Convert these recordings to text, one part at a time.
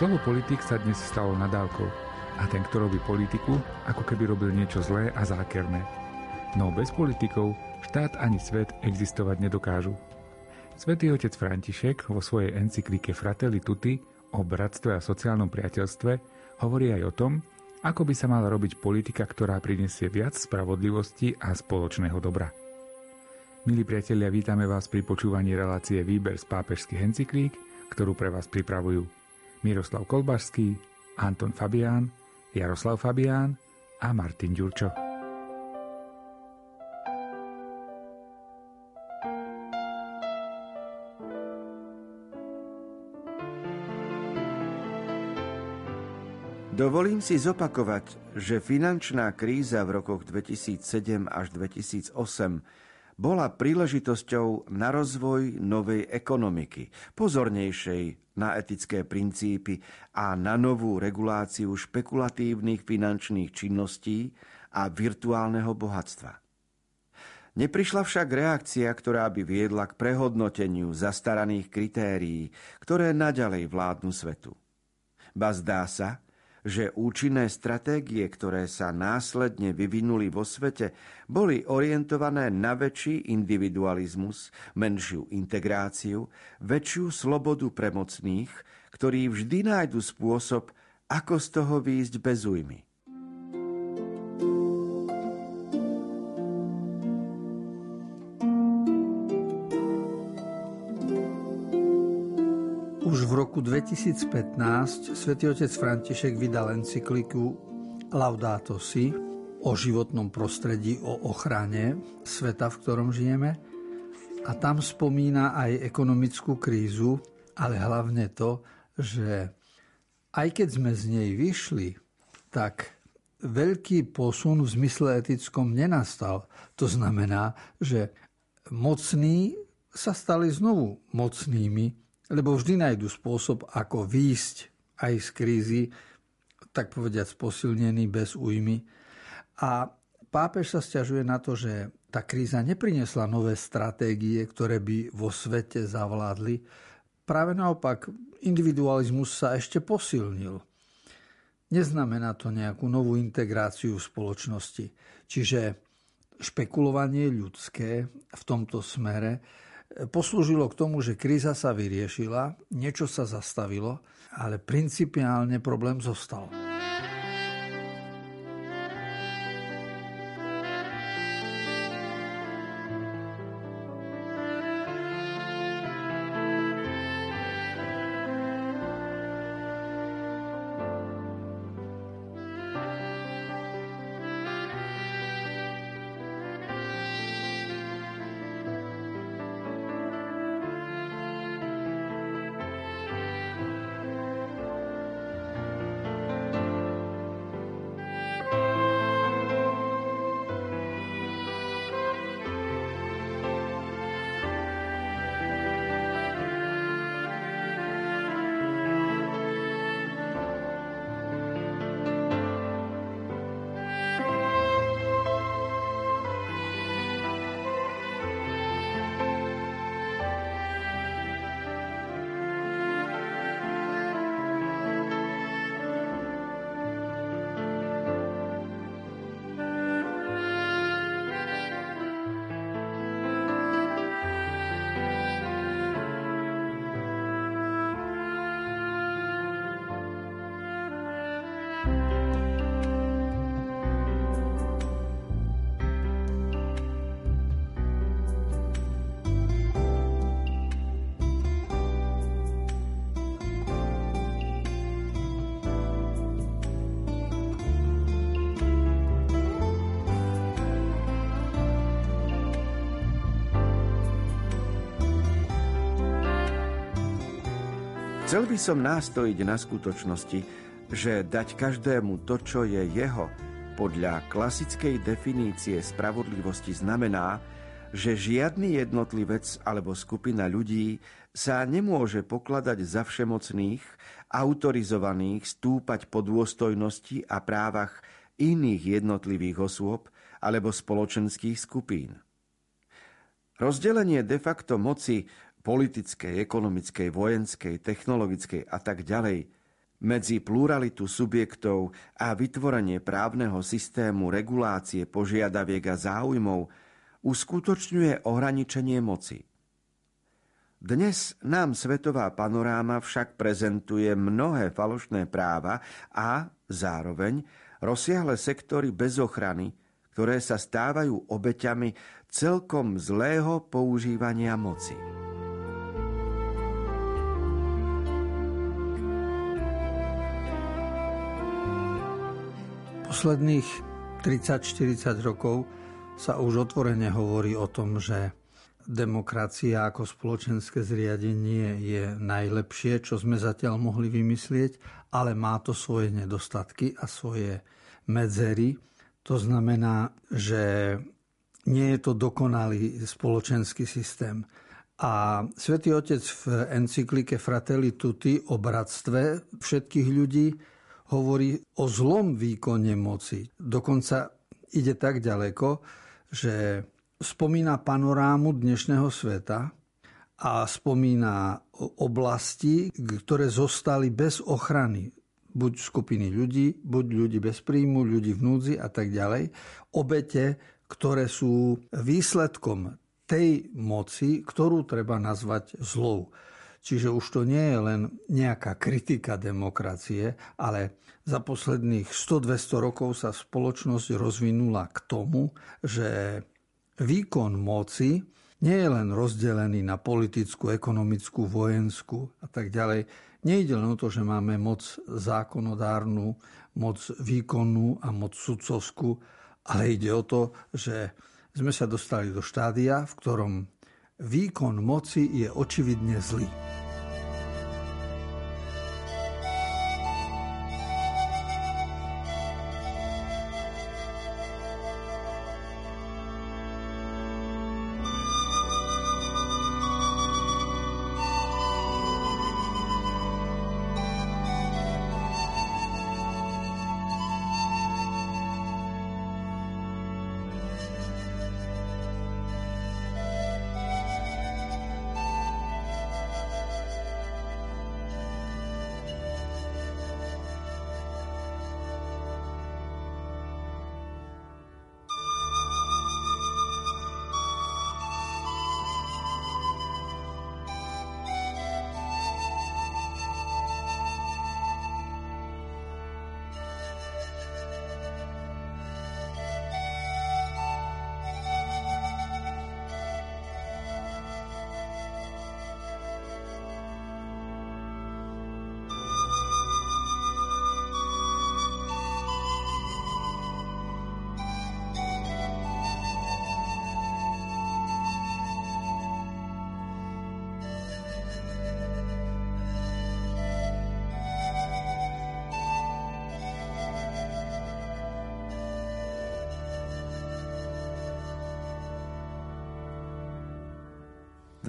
Slovo politik sa dnes stalo nadávkou a ten, kto robí politiku, ako keby robil niečo zlé a zákerné. No bez politikov štát ani svet existovať nedokážu. Svetý otec František vo svojej encyklike Fratelli Tutti o bratstve a sociálnom priateľstve hovorí aj o tom, ako by sa mala robiť politika, ktorá prinesie viac spravodlivosti a spoločného dobra. Milí priatelia, vítame vás pri počúvaní relácie Výber z pápežských encyklík, ktorú pre vás pripravujú Miroslav Kolbašský, Anton Fabián, Jaroslav Fabián a Martin Ďurčo. Dovolím si zopakovať, že finančná kríza v rokoch 2007 až 2008 bola príležitosťou na rozvoj novej ekonomiky, pozornejšej na etické princípy a na novú reguláciu špekulatívnych finančných činností a virtuálneho bohatstva. Neprišla však reakcia, ktorá by viedla k prehodnoteniu zastaraných kritérií, ktoré naďalej vládnu svetu. Ba zdá sa, že účinné stratégie, ktoré sa následne vyvinuli vo svete, boli orientované na väčší individualizmus, menšiu integráciu, väčšiu slobodu pre mocných, ktorí vždy nájdu spôsob, ako z toho výjsť bez újmy. Roku 2015 svätý otec František vydal encykliku Laudato Si o životnom prostredí, o ochrane sveta, v ktorom žijeme. A tam spomína aj ekonomickú krízu, ale hlavne to, že aj keď sme z nej vyšli, tak veľký posun v zmysle etickom nenastal. To znamená, že mocní sa stali znovu mocnými lebo vždy nájdu spôsob, ako výjsť aj z krízy, tak povediať posilnený bez újmy. A pápež sa stiažuje na to, že tá kríza neprinesla nové stratégie, ktoré by vo svete zavládli. Práve naopak, individualizmus sa ešte posilnil. Neznamená to nejakú novú integráciu v spoločnosti. Čiže špekulovanie ľudské v tomto smere poslúžilo k tomu, že kríza sa vyriešila, niečo sa zastavilo, ale principiálne problém zostal. Chcel by som nástojiť na skutočnosti, že dať každému to, čo je jeho, podľa klasickej definície spravodlivosti znamená, že žiadny jednotlivec alebo skupina ľudí sa nemôže pokladať za všemocných, autorizovaných stúpať po dôstojnosti a právach iných jednotlivých osôb alebo spoločenských skupín. Rozdelenie de facto moci politickej, ekonomickej, vojenskej, technologickej a tak ďalej, medzi pluralitu subjektov a vytvorenie právneho systému regulácie požiadaviek a záujmov uskutočňuje ohraničenie moci. Dnes nám svetová panoráma však prezentuje mnohé falošné práva a zároveň rozsiahle sektory bez ochrany, ktoré sa stávajú obeťami celkom zlého používania moci. Posledných 30-40 rokov sa už otvorene hovorí o tom, že demokracia ako spoločenské zriadenie je najlepšie, čo sme zatiaľ mohli vymyslieť, ale má to svoje nedostatky a svoje medzery. To znamená, že nie je to dokonalý spoločenský systém. A svätý Otec v encyklike Fratelli Tutti o bratstve všetkých ľudí hovorí o zlom výkone moci. Dokonca ide tak ďaleko, že spomína panorámu dnešného sveta a spomína oblasti, ktoré zostali bez ochrany. Buď skupiny ľudí, buď ľudí bez príjmu, ľudí v núdzi a tak ďalej. Obete, ktoré sú výsledkom tej moci, ktorú treba nazvať zlou. Čiže už to nie je len nejaká kritika demokracie, ale za posledných 100-200 rokov sa spoločnosť rozvinula k tomu, že výkon moci nie je len rozdelený na politickú, ekonomickú, vojenskú a tak ďalej. Nejde len o to, že máme moc zákonodárnu, moc výkonnú a moc sudcovskú, ale ide o to, že sme sa dostali do štádia, v ktorom výkon moci je očividne zlý.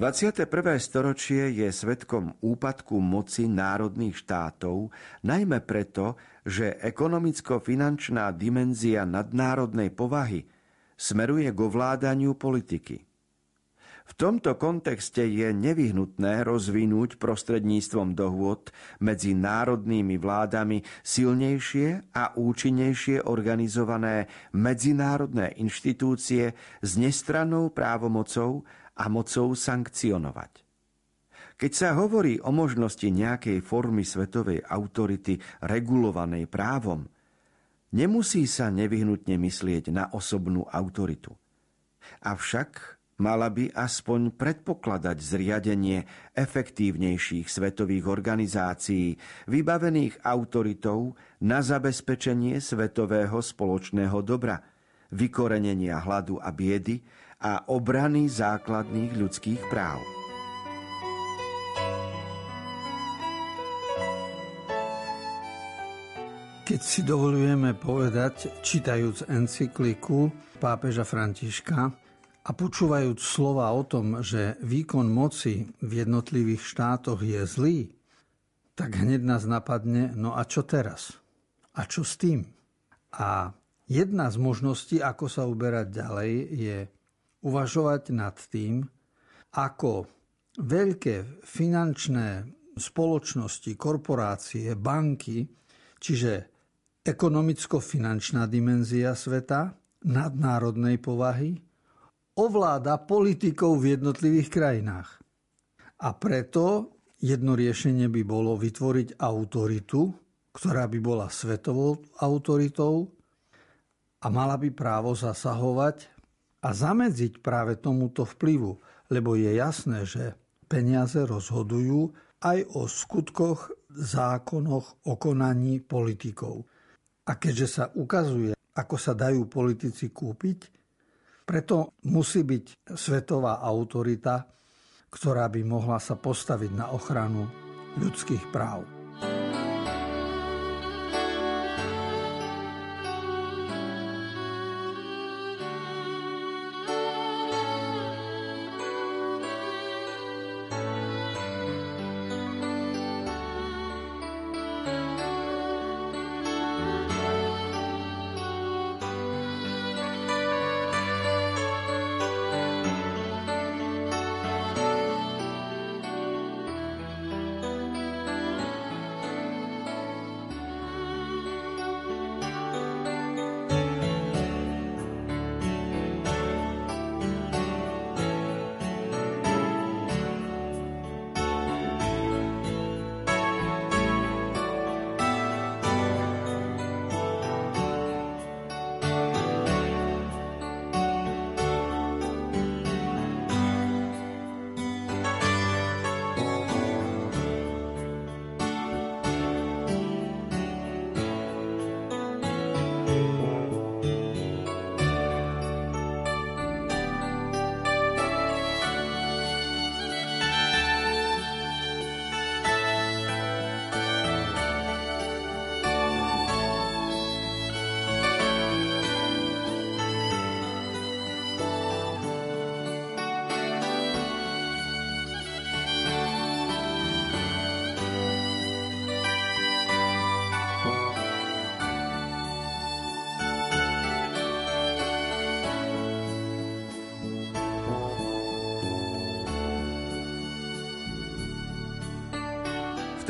21. storočie je svetkom úpadku moci národných štátov, najmä preto, že ekonomicko-finančná dimenzia nadnárodnej povahy smeruje k ovládaniu politiky. V tomto kontexte je nevyhnutné rozvinúť prostredníctvom dohôd medzi národnými vládami silnejšie a účinnejšie organizované medzinárodné inštitúcie s nestrannou právomocou a mocou sankcionovať. Keď sa hovorí o možnosti nejakej formy svetovej autority regulovanej právom, nemusí sa nevyhnutne myslieť na osobnú autoritu. Avšak mala by aspoň predpokladať zriadenie efektívnejších svetových organizácií, vybavených autoritou na zabezpečenie svetového spoločného dobra, vykorenenia hladu a biedy a obrany základných ľudských práv. Keď si dovolujeme povedať, čítajúc encykliku pápeža Františka a počúvajúc slova o tom, že výkon moci v jednotlivých štátoch je zlý, tak hneď nás napadne, no a čo teraz? A čo s tým? A jedna z možností, ako sa uberať ďalej, je uvažovať nad tým, ako veľké finančné spoločnosti, korporácie, banky, čiže ekonomicko-finančná dimenzia sveta, nadnárodnej povahy, ovláda politikov v jednotlivých krajinách. A preto jedno riešenie by bolo vytvoriť autoritu, ktorá by bola svetovou autoritou a mala by právo zasahovať a zamedziť práve tomuto vplyvu, lebo je jasné, že peniaze rozhodujú aj o skutkoch, zákonoch, o konaní politikov. A keďže sa ukazuje, ako sa dajú politici kúpiť, preto musí byť svetová autorita, ktorá by mohla sa postaviť na ochranu ľudských práv.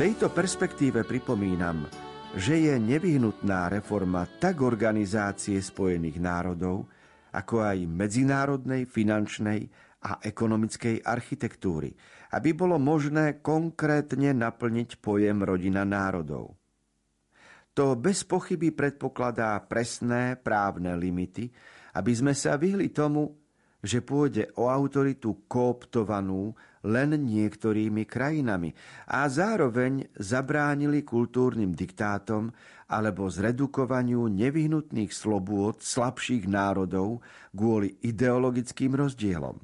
Tejto perspektíve pripomínam, že je nevyhnutná reforma tak organizácie Spojených národov, ako aj medzinárodnej, finančnej a ekonomickej architektúry, aby bolo možné konkrétne naplniť pojem rodina národov. To bez pochyby predpokladá presné právne limity, aby sme sa vyhli tomu, že pôjde o autoritu kooptovanú len niektorými krajinami a zároveň zabránili kultúrnym diktátom alebo zredukovaniu nevyhnutných slobôd slabších národov kvôli ideologickým rozdielom.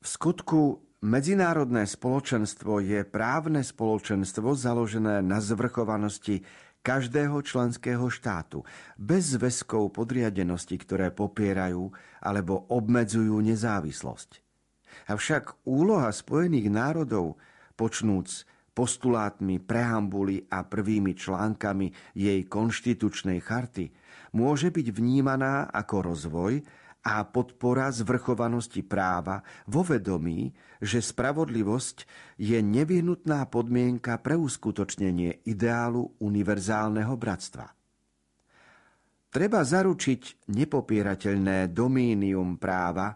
V skutku medzinárodné spoločenstvo je právne spoločenstvo založené na zvrchovanosti každého členského štátu, bez zväzkov podriadenosti, ktoré popierajú alebo obmedzujú nezávislosť. Avšak úloha Spojených národov, počnúc postulátmi prehambuly a prvými článkami jej konštitučnej charty, môže byť vnímaná ako rozvoj a podpora zvrchovanosti práva vo vedomí, že spravodlivosť je nevyhnutná podmienka pre uskutočnenie ideálu univerzálneho bratstva. Treba zaručiť nepopierateľné domínium práva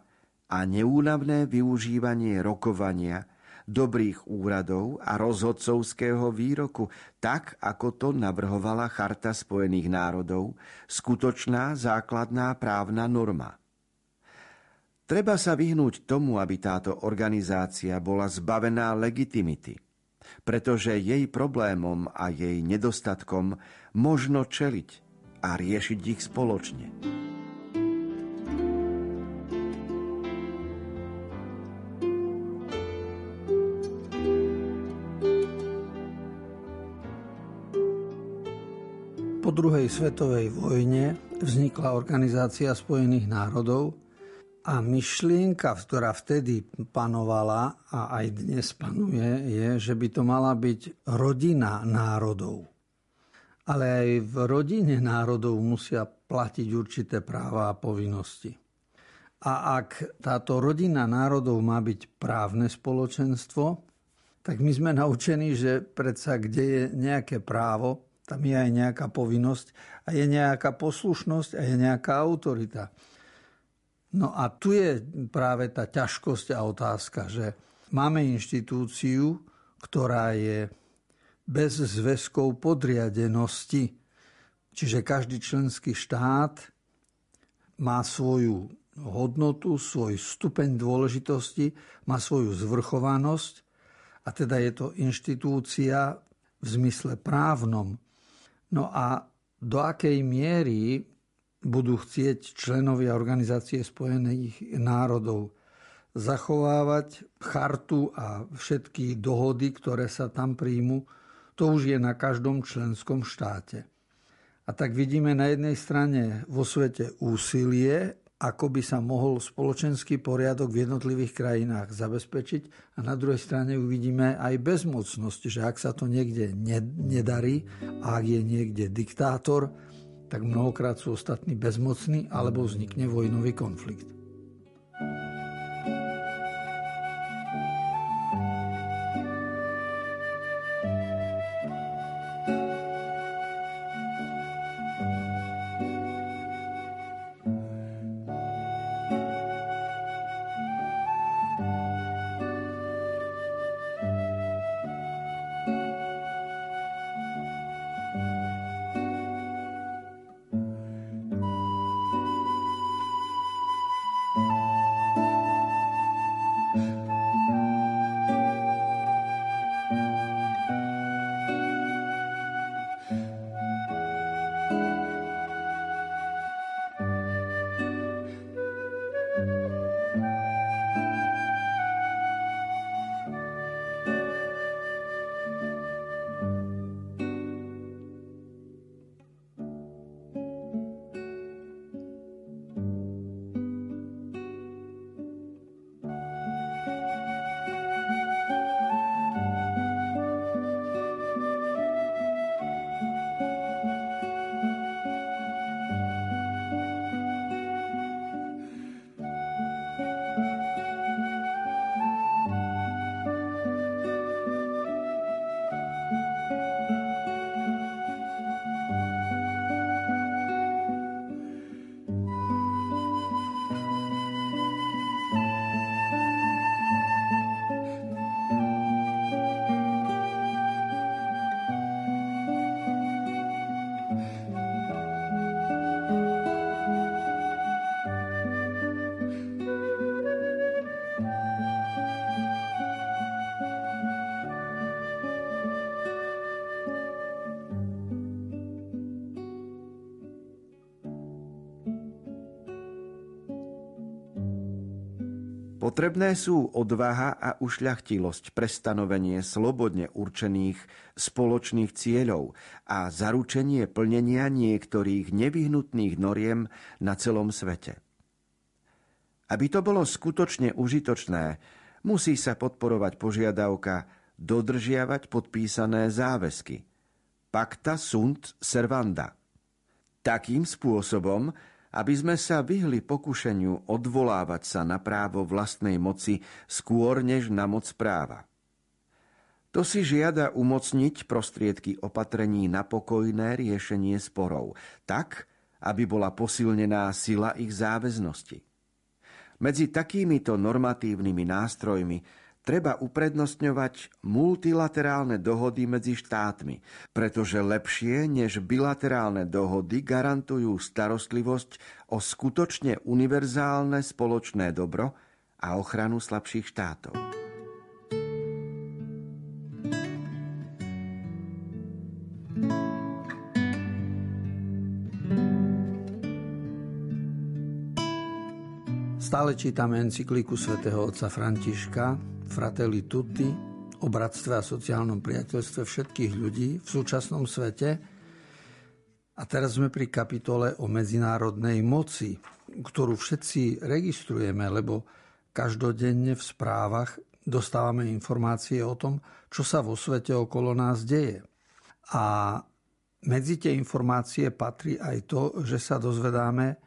a neúnavné využívanie rokovania, dobrých úradov a rozhodcovského výroku, tak ako to navrhovala Charta Spojených národov, skutočná základná právna norma. Treba sa vyhnúť tomu, aby táto organizácia bola zbavená legitimity, pretože jej problémom a jej nedostatkom možno čeliť a riešiť ich spoločne. Druhej svetovej vojne vznikla Organizácia spojených národov a myšlienka, ktorá vtedy panovala a aj dnes panuje, je, že by to mala byť rodina národov. Ale aj v rodine národov musia platiť určité práva a povinnosti. A ak táto rodina národov má byť právne spoločenstvo, tak my sme naučení, že predsa kde je nejaké právo, tam je aj nejaká povinnosť a je nejaká poslušnosť a je nejaká autorita. No a tu je práve tá ťažkosť a otázka, že máme inštitúciu, ktorá je bez zväzkov podriadenosti. Čiže každý členský štát má svoju hodnotu, svoj stupeň dôležitosti, má svoju zvrchovanosť a teda je to inštitúcia v zmysle právnom. No a do akej miery budú chcieť členovia Organizácie spojených národov zachovávať chartu a všetky dohody, ktoré sa tam príjmu, to už je na každom členskom štáte. A tak vidíme na jednej strane vo svete úsilie, ako by sa mohol spoločenský poriadok v jednotlivých krajinách zabezpečiť a na druhej strane uvidíme aj bezmocnosť, že ak sa to niekde nedarí a ak je niekde diktátor, tak mnohokrát sú ostatní bezmocní alebo vznikne vojnový konflikt. Potrebné sú odvaha a ušľachtilosť pre stanovenie slobodne určených spoločných cieľov a zaručenie plnenia niektorých nevyhnutných noriem na celom svete. Aby to bolo skutočne užitočné, musí sa podporovať požiadavka dodržiavať podpísané záväzky. Pacta sunt servanda. Takým spôsobom, aby sme sa vyhli pokušeniu odvolávať sa na právo vlastnej moci skôr než na moc práva. To si žiada umocniť prostriedky opatrení na pokojné riešenie sporov, tak, aby bola posilnená sila ich záväznosti. Medzi takýmito normatívnymi nástrojmi treba uprednostňovať multilaterálne dohody medzi štátmi, pretože lepšie než bilaterálne dohody garantujú starostlivosť o skutočne univerzálne spoločné dobro a ochranu slabších štátov. Stále čítame encykliku svätého otca Františka, Fratelli Tutti, o bratstve a sociálnom priateľstve všetkých ľudí v súčasnom svete. A teraz sme pri kapitole o medzinárodnej moci, ktorú všetci registrujeme, lebo každodenne v správach dostávame informácie o tom, čo sa vo svete okolo nás deje. A medzi tie informácie patrí aj to, že sa dozvedáme,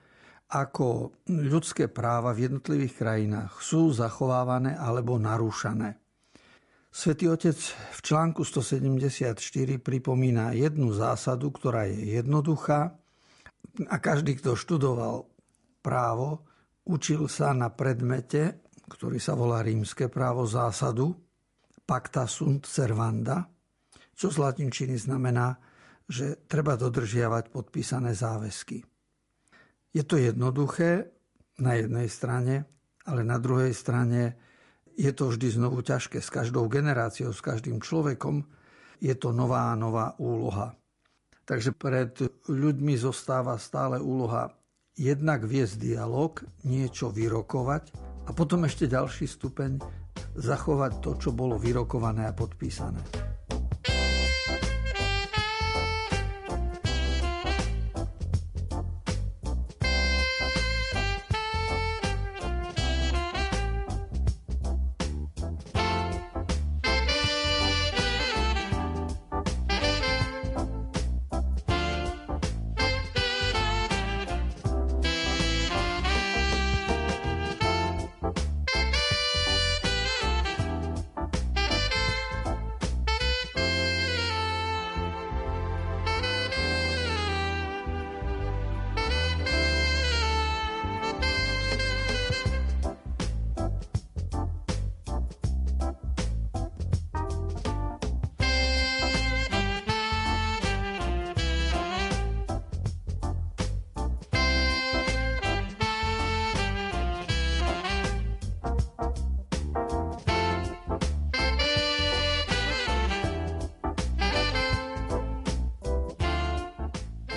ako ľudské práva v jednotlivých krajinách sú zachovávané alebo narúšané. Svetý Otec v článku 174 pripomína jednu zásadu, ktorá je jednoduchá a každý, kto študoval právo, učil sa na predmete, ktorý sa volá rímske právo zásadu, pacta sunt servanda, čo z latinčiny znamená, že treba dodržiavať podpísané záväzky. Je to jednoduché na jednej strane, ale na druhej strane je to vždy znovu ťažké. S každou generáciou, s každým človekom je to nová a nová úloha. Takže pred ľuďmi zostáva stále úloha jednak viesť dialog, niečo vyrokovať a potom ešte ďalší stupeň zachovať to, čo bolo vyrokované a podpísané.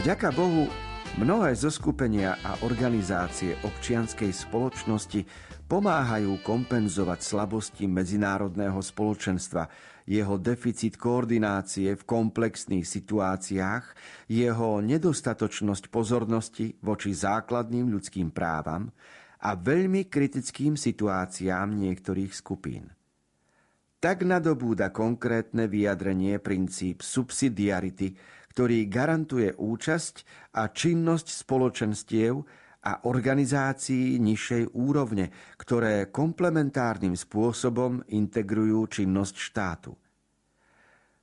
Vďaka Bohu mnohé zoskupenia a organizácie občianskej spoločnosti pomáhajú kompenzovať slabosti medzinárodného spoločenstva, jeho deficit koordinácie v komplexných situáciách, jeho nedostatočnosť pozornosti voči základným ľudským právam a veľmi kritickým situáciám niektorých skupín. Tak nadobúda konkrétne vyjadrenie princíp subsidiarity, ktorý garantuje účasť a činnosť spoločenstiev a organizácií nižšej úrovne, ktoré komplementárnym spôsobom integrujú činnosť štátu.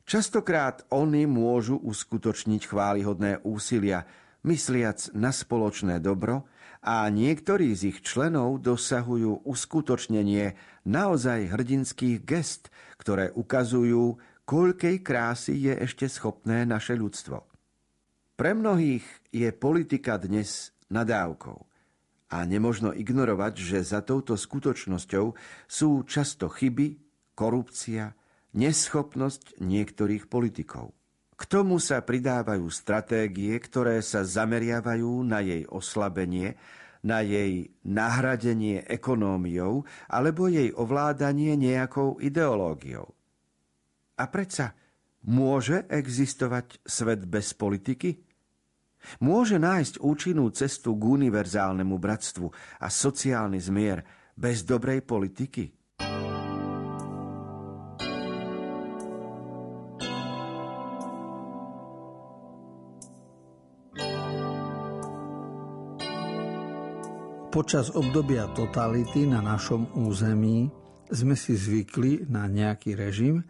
Častokrát oni môžu uskutočniť chválihodné úsilia, mysliac na spoločné dobro a niektorí z ich členov dosahujú uskutočnenie naozaj hrdinských gest, ktoré ukazujú, koľkej krásy je ešte schopné naše ľudstvo. Pre mnohých je politika dnes nadávkou a nemožno ignorovať, že za touto skutočnosťou sú často chyby, korupcia, neschopnosť niektorých politikov. K tomu sa pridávajú stratégie, ktoré sa zameriavajú na jej oslabenie, na jej nahradenie ekonómiou alebo jej ovládanie nejakou ideológiou. A predsa môže existovať svet bez politiky? Môže nájsť účinnú cestu k univerzálnemu bratstvu a sociálny zmier bez dobrej politiky? Počas obdobia totality na našom území sme si zvykli na nejaký režim,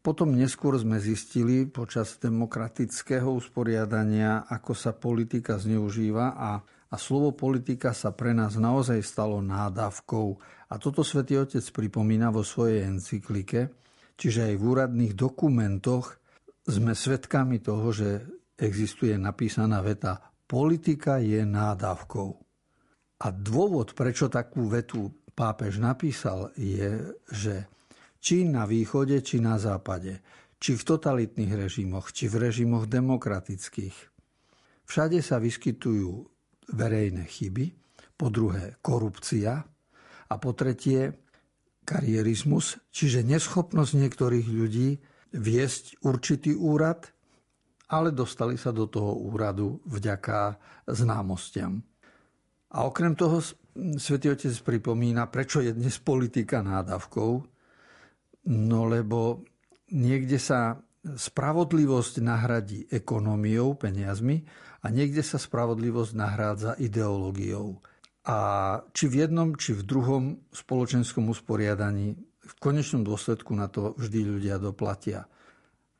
potom neskôr sme zistili počas demokratického usporiadania, ako sa politika zneužíva a, a slovo politika sa pre nás naozaj stalo nádavkou. A toto svätý Otec pripomína vo svojej encyklike, čiže aj v úradných dokumentoch sme svedkami toho, že existuje napísaná veta politika je nádavkou. A dôvod, prečo takú vetu pápež napísal, je, že či na východe, či na západe, či v totalitných režimoch, či v režimoch demokratických. Všade sa vyskytujú verejné chyby, po druhé korupcia a po tretie karierizmus, čiže neschopnosť niektorých ľudí viesť určitý úrad, ale dostali sa do toho úradu vďaka známostiam. A okrem toho Svetý Otec pripomína, prečo je dnes politika nádavkou, No lebo niekde sa spravodlivosť nahradí ekonómiou, peniazmi a niekde sa spravodlivosť nahrádza ideológiou. A či v jednom, či v druhom spoločenskom usporiadaní v konečnom dôsledku na to vždy ľudia doplatia.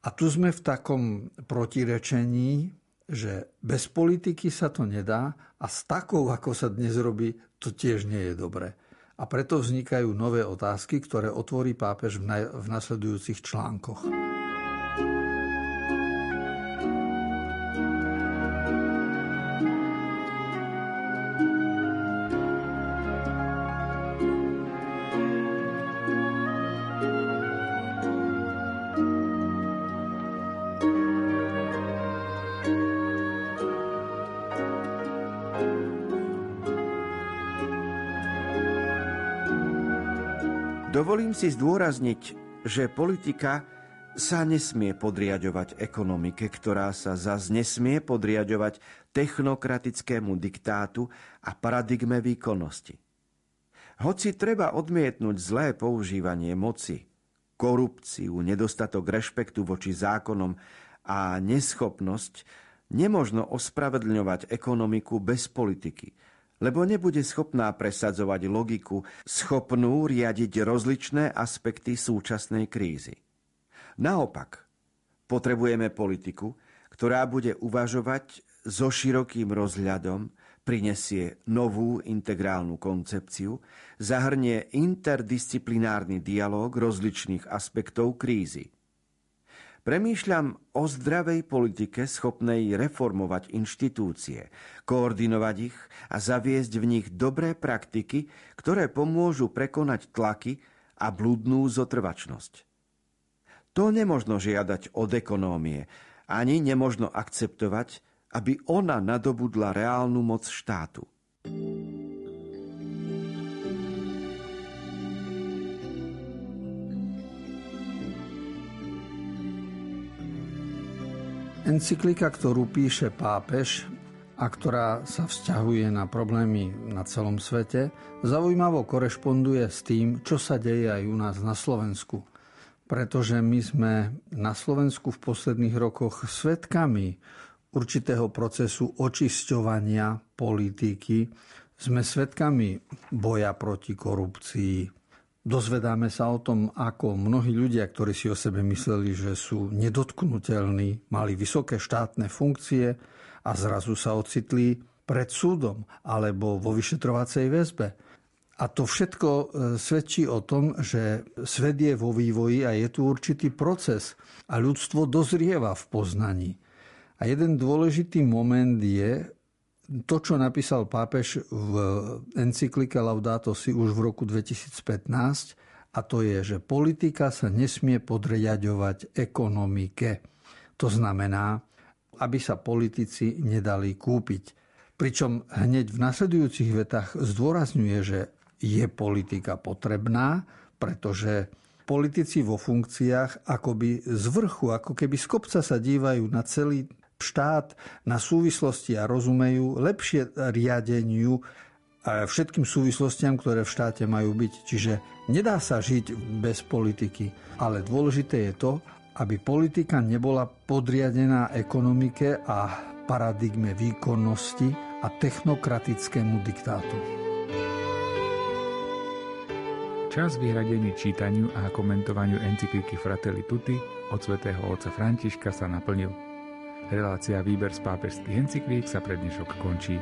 A tu sme v takom protirečení, že bez politiky sa to nedá a s takou, ako sa dnes robí, to tiež nie je dobré. A preto vznikajú nové otázky, ktoré otvorí pápež v nasledujúcich článkoch. Dovolím si zdôrazniť, že politika sa nesmie podriadovať ekonomike, ktorá sa zas nesmie podriadovať technokratickému diktátu a paradigme výkonnosti. Hoci treba odmietnúť zlé používanie moci, korupciu, nedostatok rešpektu voči zákonom a neschopnosť, nemožno ospravedlňovať ekonomiku bez politiky – lebo nebude schopná presadzovať logiku, schopnú riadiť rozličné aspekty súčasnej krízy. Naopak, potrebujeme politiku, ktorá bude uvažovať so širokým rozhľadom, prinesie novú integrálnu koncepciu, zahrnie interdisciplinárny dialog rozličných aspektov krízy – Premýšľam o zdravej politike schopnej reformovať inštitúcie, koordinovať ich a zaviesť v nich dobré praktiky, ktoré pomôžu prekonať tlaky a blúdnú zotrvačnosť. To nemožno žiadať od ekonómie, ani nemožno akceptovať, aby ona nadobudla reálnu moc štátu. Encyklika, ktorú píše pápež a ktorá sa vzťahuje na problémy na celom svete, zaujímavo korešponduje s tým, čo sa deje aj u nás na Slovensku. Pretože my sme na Slovensku v posledných rokoch svetkami určitého procesu očisťovania politiky. Sme svetkami boja proti korupcii, Dozvedáme sa o tom, ako mnohí ľudia, ktorí si o sebe mysleli, že sú nedotknutelní, mali vysoké štátne funkcie a zrazu sa ocitli pred súdom alebo vo vyšetrovacej väzbe. A to všetko e, svedčí o tom, že svet je vo vývoji a je tu určitý proces a ľudstvo dozrieva v poznaní. A jeden dôležitý moment je, to, čo napísal pápež v encyklike Laudato si už v roku 2015, a to je, že politika sa nesmie podriadovať ekonomike. To znamená, aby sa politici nedali kúpiť. Pričom hneď v nasledujúcich vetách zdôrazňuje, že je politika potrebná, pretože politici vo funkciách akoby z vrchu, ako keby z kopca sa dívajú na celý štát na súvislosti a rozumejú lepšie riadeniu a všetkým súvislostiam, ktoré v štáte majú byť. Čiže nedá sa žiť bez politiky, ale dôležité je to, aby politika nebola podriadená ekonomike a paradigme výkonnosti a technokratickému diktátu. Čas vyhradený čítaniu a komentovaniu encykliky Fratelli Tutti od svätého otca Františka sa naplnil. Relácia Výber z pápežských encyklík sa pre dnešok končí.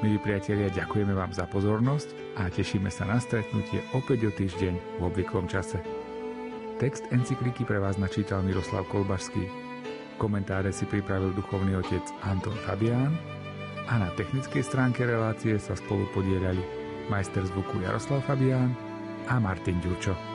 Milí priatelia, ďakujeme vám za pozornosť a tešíme sa na stretnutie opäť o týždeň v obvyklom čase. Text encykliky pre vás načítal Miroslav Kolbašský. Komentáre si pripravil duchovný otec Anton Fabián a na technickej stránke relácie sa spolu podielali majster zvuku Jaroslav Fabián a Martin Ďurčo.